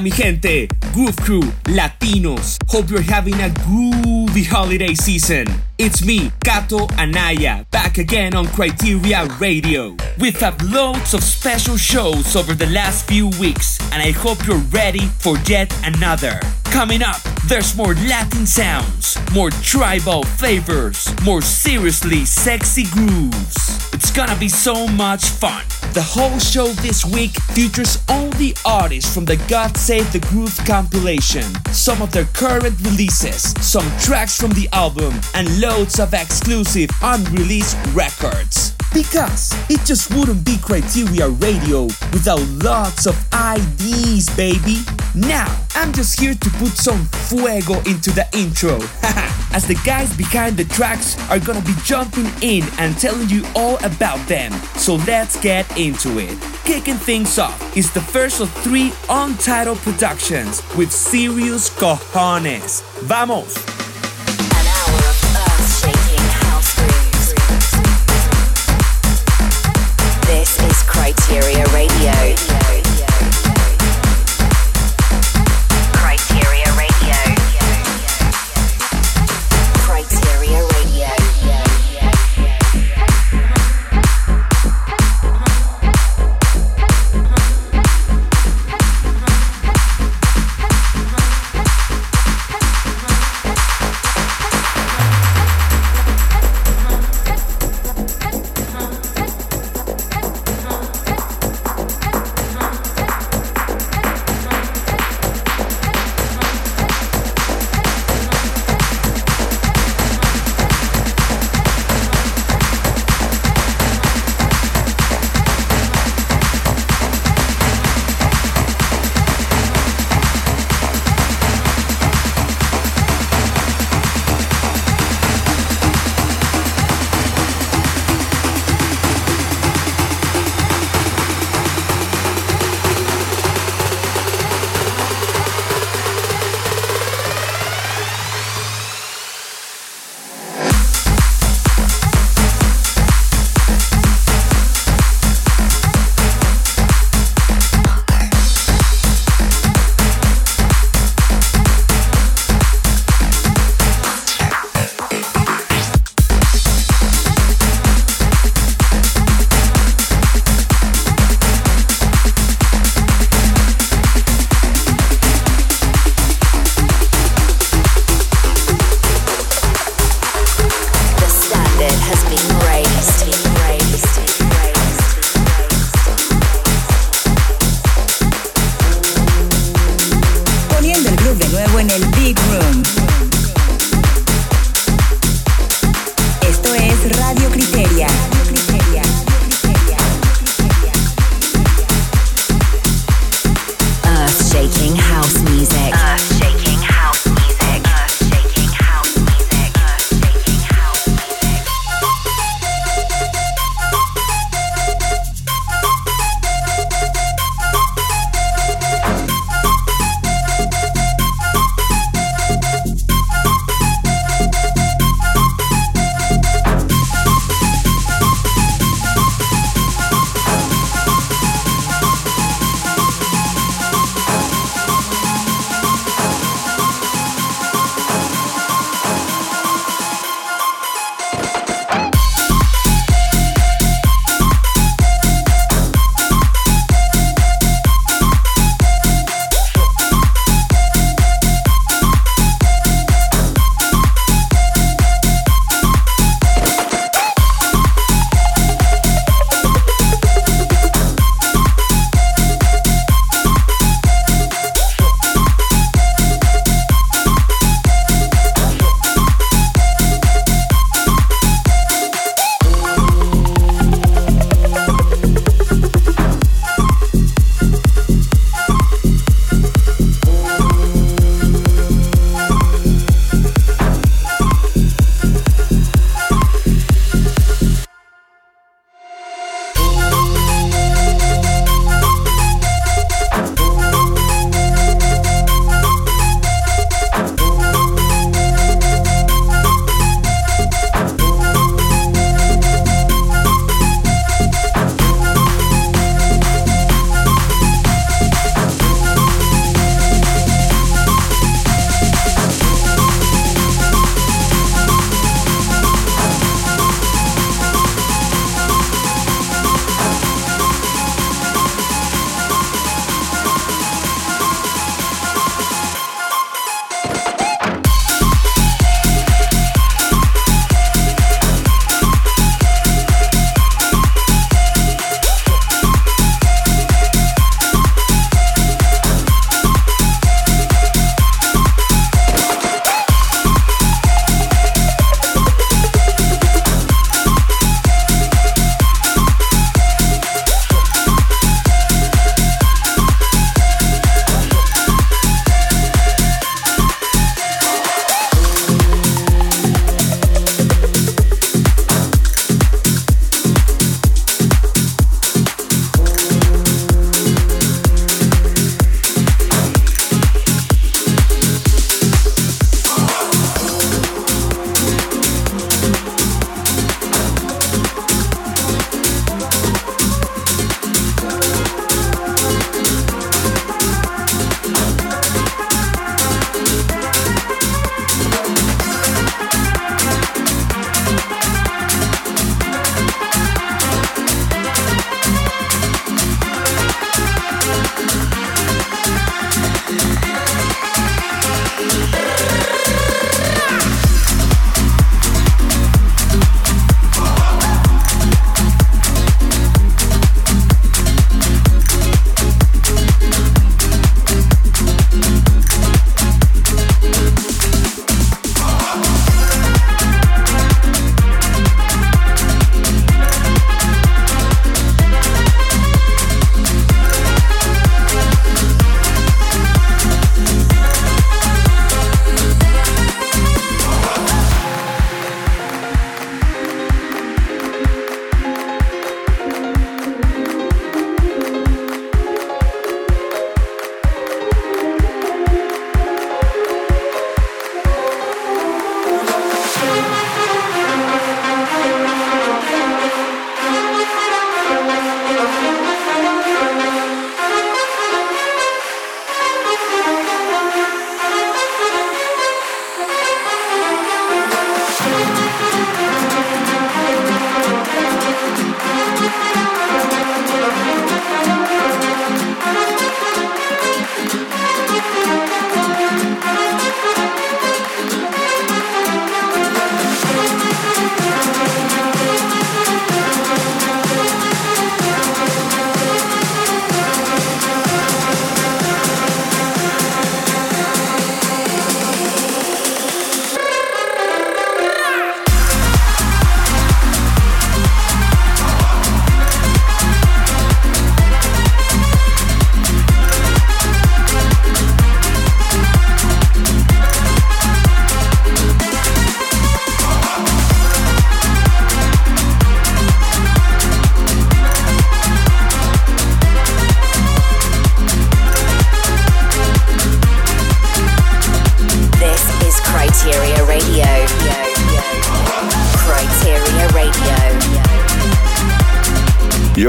mi gente, Groove Crew, Latinos. Hope you're having a groovy holiday season. It's me, Cato Anaya, back again on Kryteria Radio. We've had loads of special shows over the last few weeks, and I hope you're ready for yet another. Coming up, there's more Latin sounds, more tribal flavors, more seriously sexy grooves. It's gonna be so much fun. The whole show this week features only artists from the God Save the Groove compilation, some of their current releases, some tracks from the album, and loads of exclusive unreleased records. Because it just wouldn't be Kryteria Radio without lots of IDs, baby. Now, I'm just here to put some fuego into the intro. As the guys behind the tracks are gonna be jumping in and telling you all about them. So let's get into it. Kicking things off is the first of three untitled productions with serious cojones. Vamos!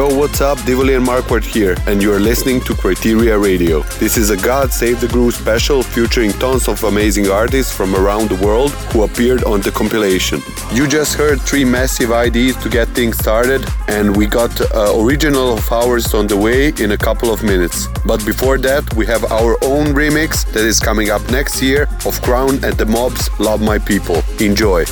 What's up? Divoli and Marquardt here, and you are listening to Kryteria Radio. This is a God Save the Groove special featuring tons of amazing artists from around the world who appeared on the compilation. You just heard three massive IDs to get things started, and we got uh, original of ours on the way in a couple of minutes. But before that, we have our own remix that is coming up next year of Crown and the Mob's Love My People. Enjoy.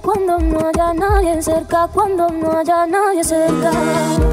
Cuando no haya nadie cerca, cuando no haya nadie cerca.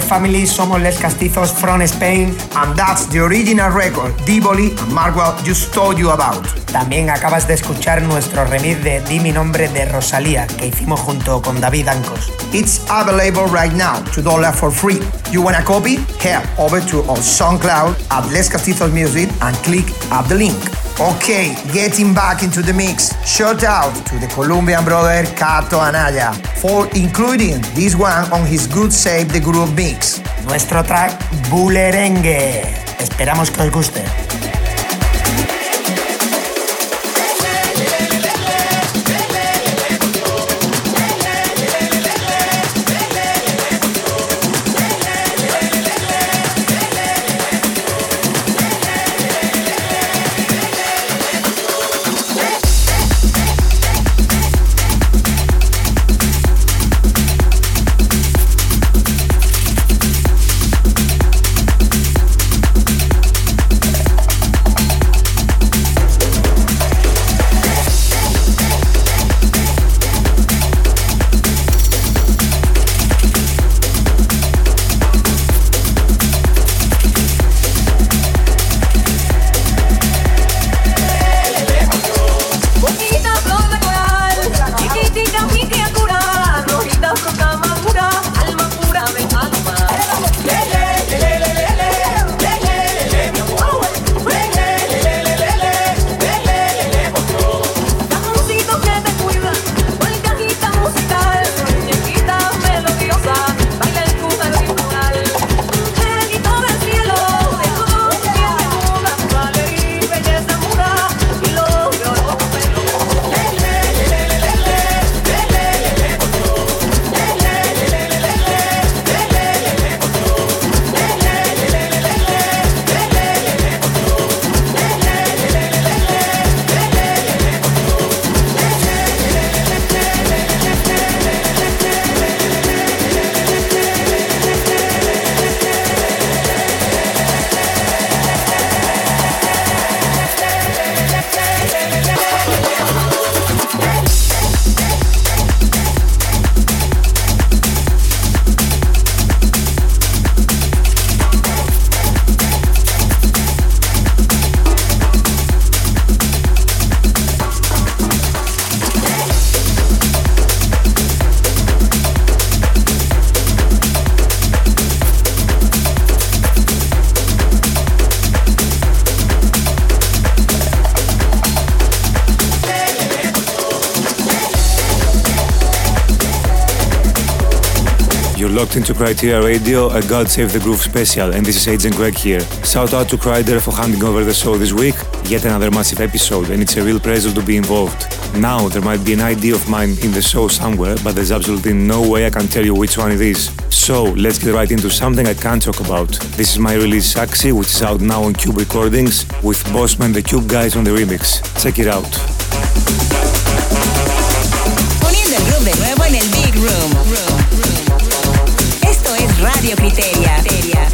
Family, somos Les Castizos from Spain. And that's the original record Divoli and Markwell just told you about. También acabas de escuchar nuestro remix de Di mi nombre de Rosalía que hicimos junto con David Ancos. It's available right now, $2 for free. You want a copy? Head over to our SoundCloud at Les Castizos Music and click at the link. Okay, getting back into the mix. Shout out to the Colombian brother Cato Anaya for including this one on his God Save the Groove mix. Nuestro track Bullerengue. Esperamos que os guste. Locked into Kryteria Radio, a God Save the Groove special, and this is Agent Greg here. Shout out to Kryder for handing over the show this week. Yet another massive episode, and it's a real pleasure to be involved. Now, there might be an idea of mine in the show somewhere, but there's absolutely no way I can tell you which one it is. So, let's get right into something I can't talk about. This is my release Saxy, which is out now on Cube Recordings, with Bossman the Cube guys on the remix. Check it out. Poniendo el de nuevo en el Radio Criteria.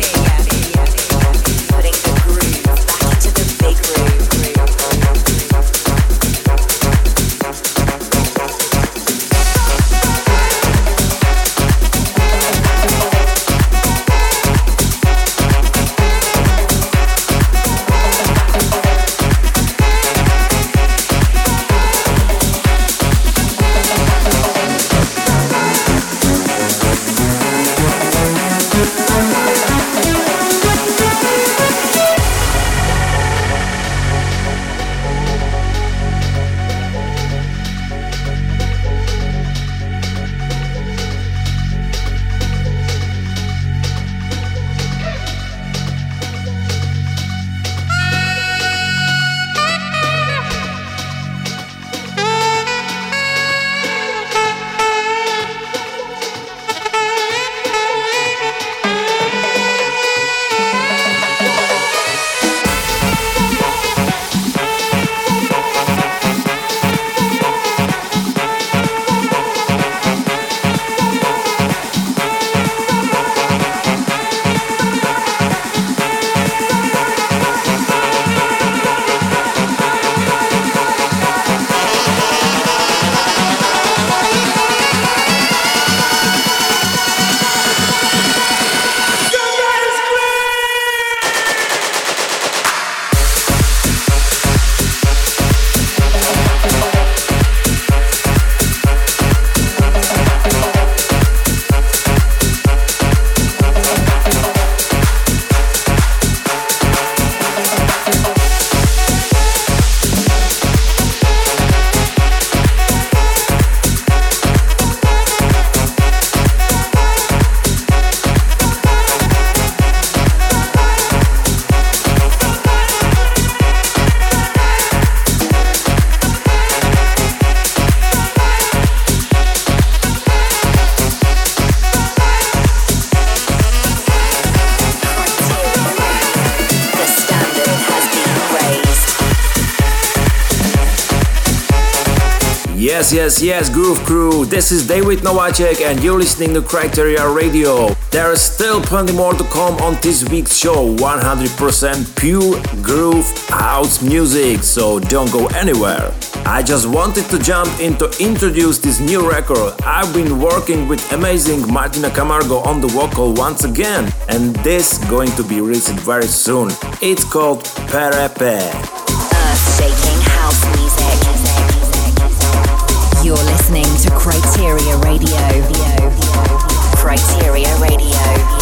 Yes, yes, Groove Crew. This is David Novacek and you're listening to Kryteria Radio. There is still plenty more to come on this week's show 100% pure groove house music, so don't go anywhere. I just wanted to jump in to introduce this new record. I've been working with amazing Martina Camargo on the vocal once again, and this is going to be released very soon. It's called Perepe. You're listening to Kryteria Radio. Kryteria Radio.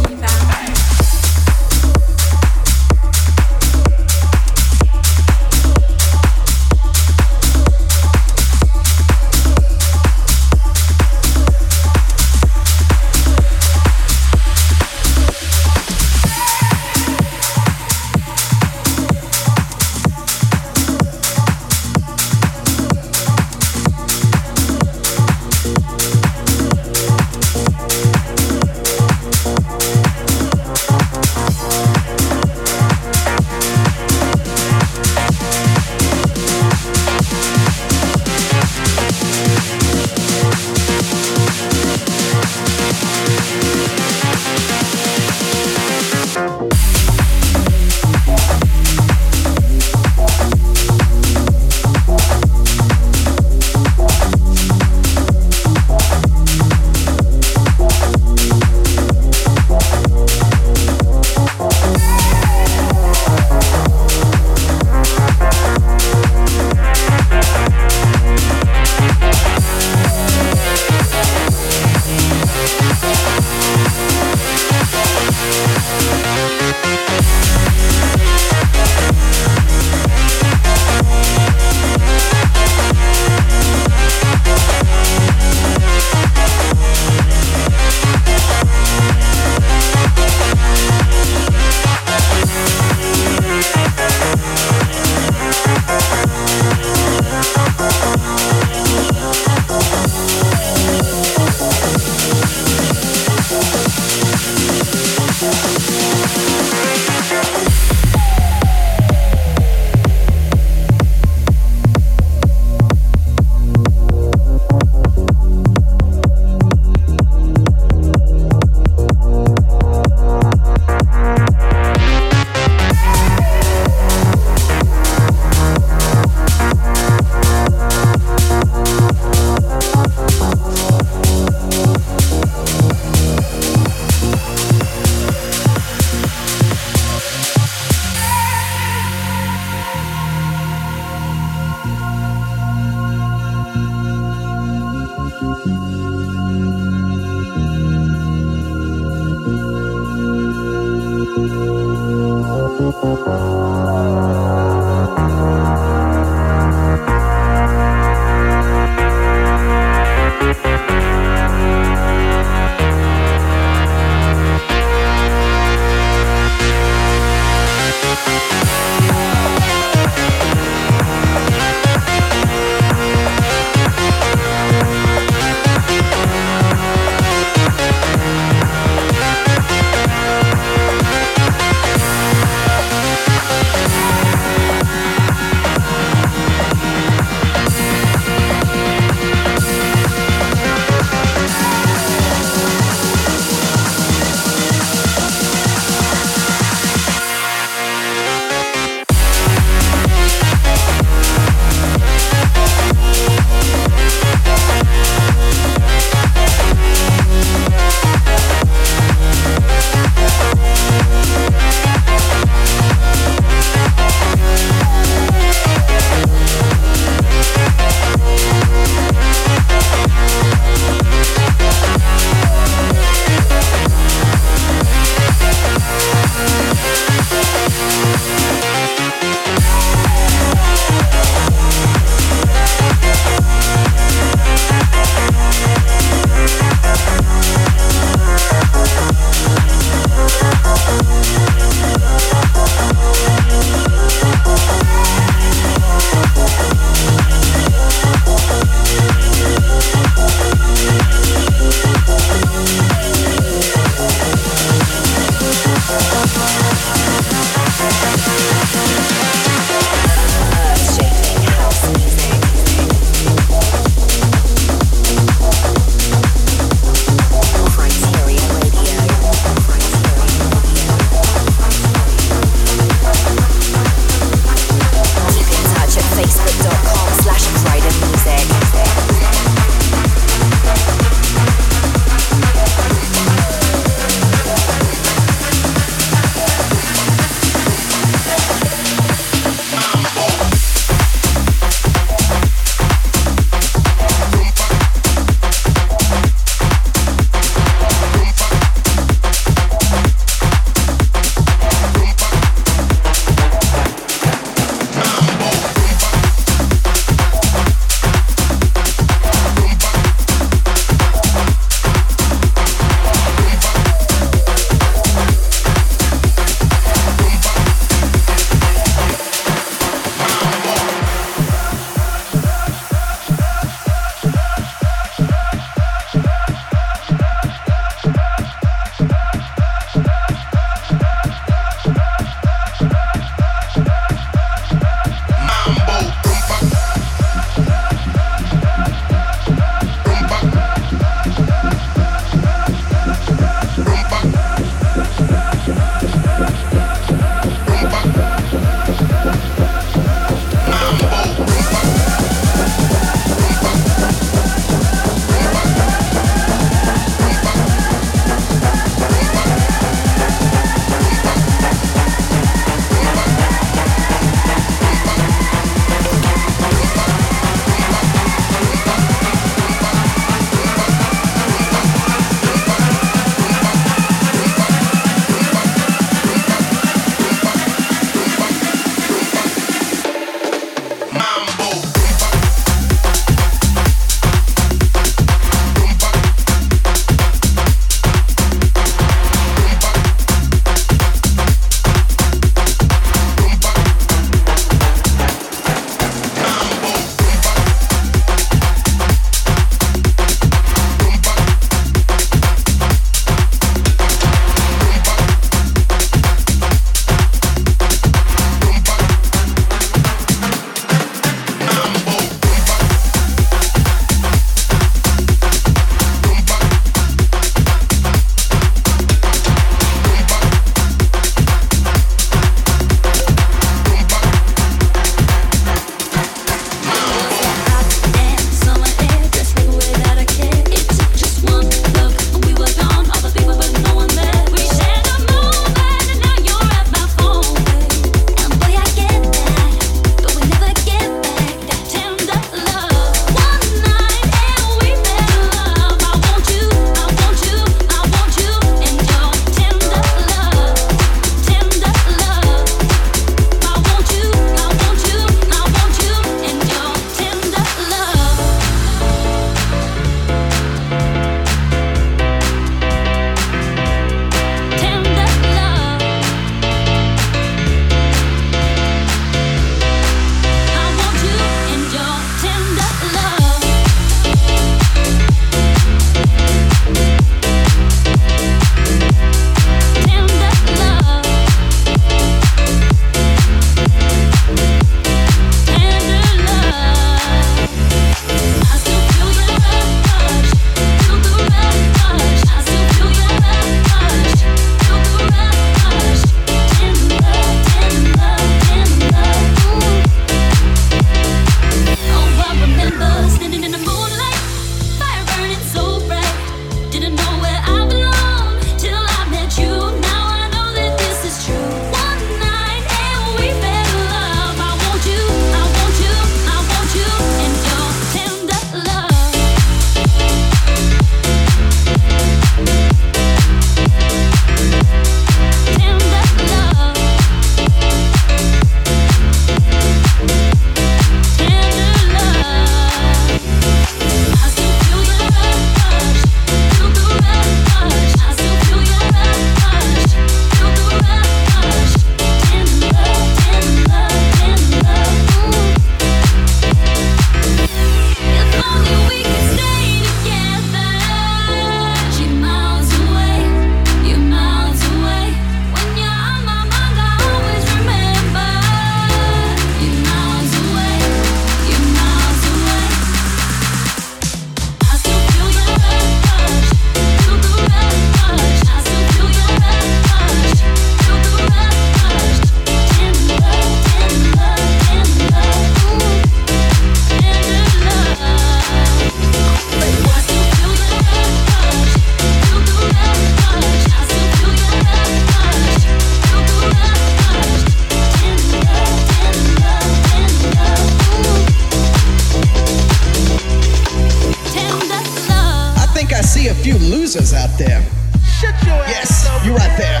Yes, you're right there.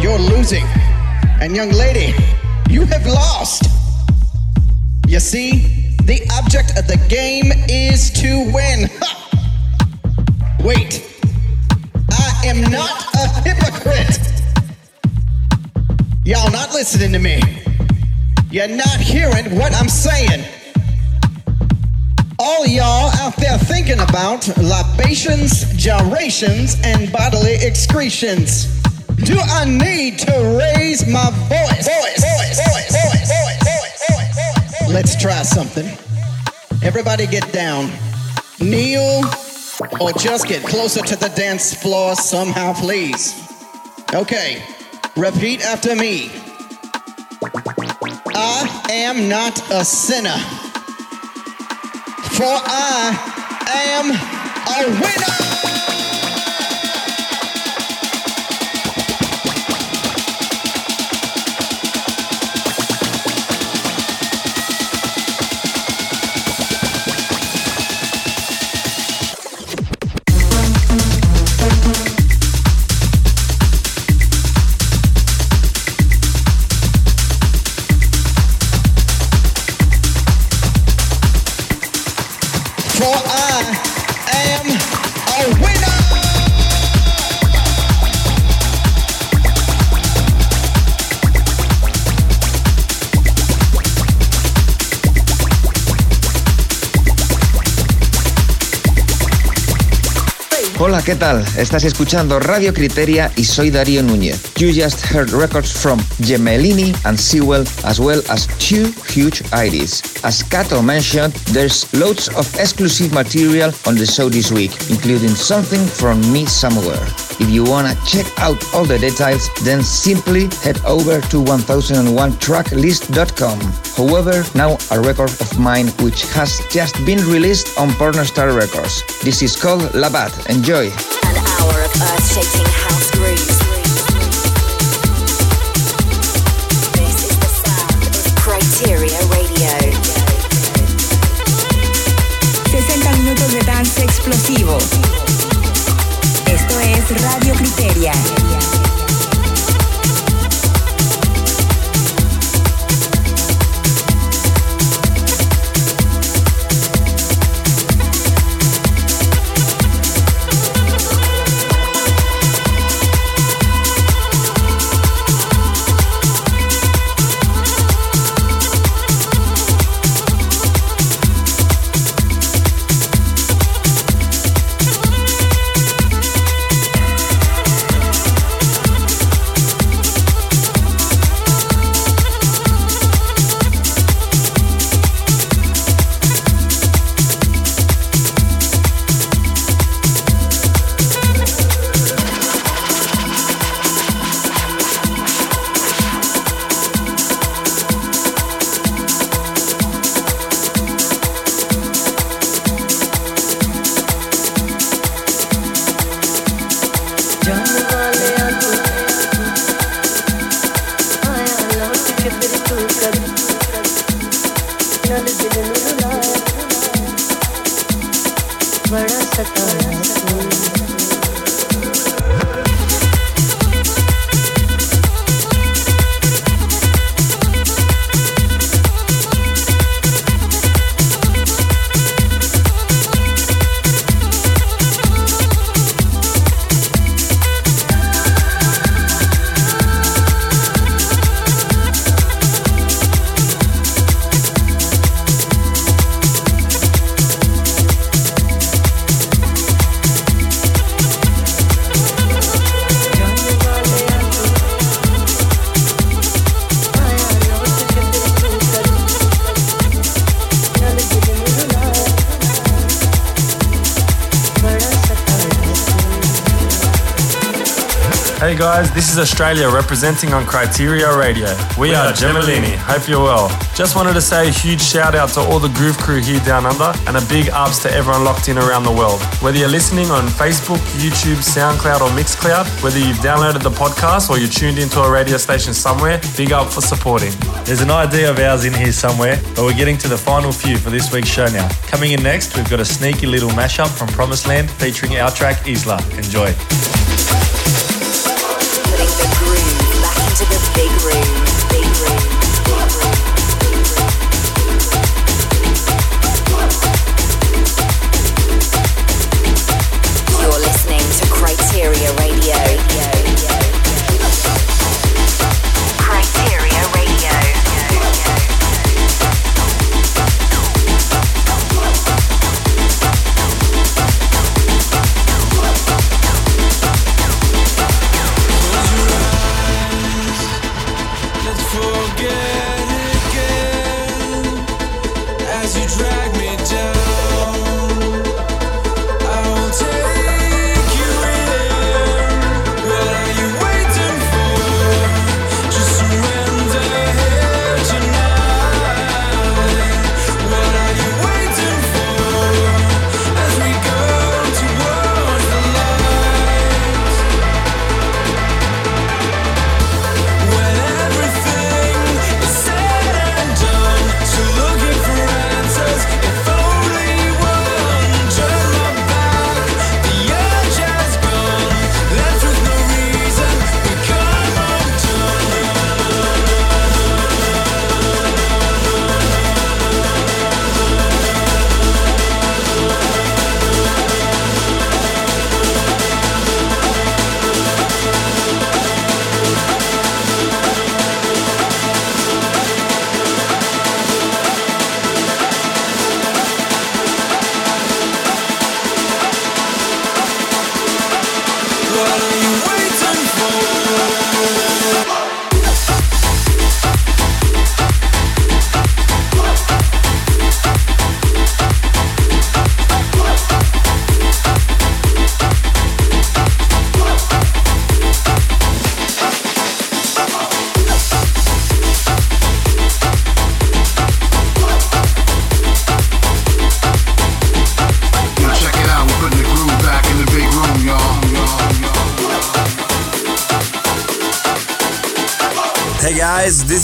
You're losing. And young lady, you have lost. You see, the object of the game is to win. Ha! Wait, I am not a hypocrite. Y'all not listening to me. You're not hearing what I'm saying. All y'all out there thinking about libations, gyrations, and bodily excretions. Do I need to raise my voice? Let's try something. Everybody get down. Kneel or just get closer to the dance floor somehow, please. Okay, repeat after me. I am not a sinner, for I am a winner. ¿Qué tal? Estás escuchando Radio Criteria y soy Darío Núñez. You just heard records from Gemelini and Sewell as well as two huge IDs. As Cato mentioned, there's loads of exclusive material on the show this week, including something from me somewhere. If you wanna check out all the details, then simply head over to 1001tracklist.com. However, now a record of mine which has just been released on Pornostar Records. This is called Labat. Enjoy. An hour of earth-shaking house grooves. Explosivo. Esto es Radio Criteria. Guys, this is Australia representing on Kryteria Radio. We, we are, are Gemelini. Hope you're well. Just wanted to say a huge shout out to all the Groove crew here down under and a big ups to everyone locked in around the world. Whether you're listening on Facebook, YouTube, SoundCloud, or Mixcloud, whether you've downloaded the podcast or you're tuned into a radio station somewhere, big up for supporting. There's an idea of ours in here somewhere, but we're getting to the final few for this week's show now. Coming in next, we've got a sneaky little mashup from Promised Land featuring our track Isla. Enjoy. The big room.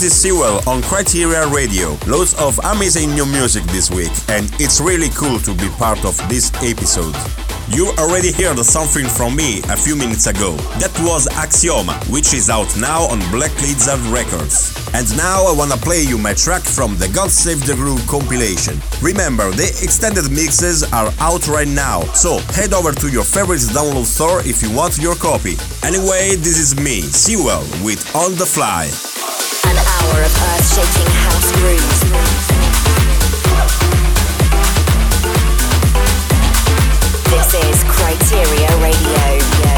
Is Sewell on Kryteria Radio. Loads of amazing new music this week, and it's really cool to be part of this episode. You already heard something from me a few minutes ago. That was Axioma, which is out now on Black Lizard Records. And now I wanna play you my track from the God Save the Groove compilation. Remember, the extended mixes are out right now, so head over to your favorite download store if you want your copy. Anyway, this is me, Sewell, with On the Fly hour of earth-shaking house grooves. This is Kryteria Radio.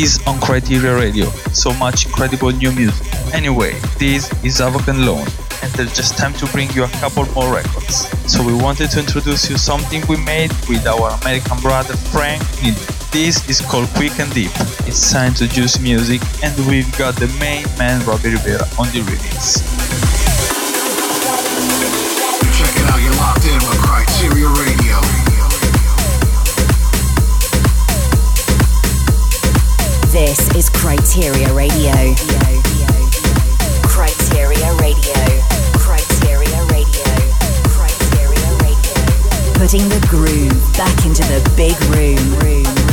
This on Kryteria Radio. So much incredible new music. Anyway, this is Avocan Loan, and there's just time to bring you a couple more records. So we wanted to introduce you something we made with our American brother Frank This is called Quick and Deep. It's signed to Juice Music, and we've got the main man Robbie Rivera on the remix. Check it out, you're locked in with Kryteria Radio. Kryteria Radio. Kryteria Radio. Kryteria Radio. Kryteria Radio. Putting the groove back into the big room. room.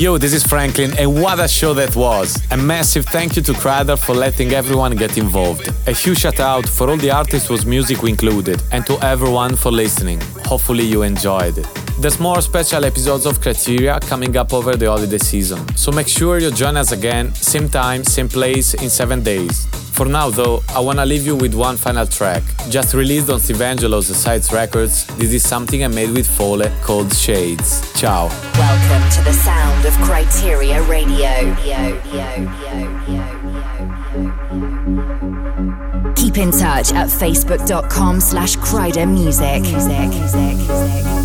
Yo, this is Franklin, and what a show that was! A massive thank you to Kryder for letting everyone get involved. A huge shout out for all the artists whose music we included, and to everyone for listening. Hopefully, you enjoyed it. There's more special episodes of Kryteria coming up over the holiday season, so make sure you join us again, same time, same place, in 7 days. For now, though, I wanna leave you with one final track. Just released on Steve Angello's Size Records, this is something I made with Fole called Shades. Ciao. Welcome to the sound of Kryteria Radio. Keep in touch at facebook.com slash Music. music, music, music.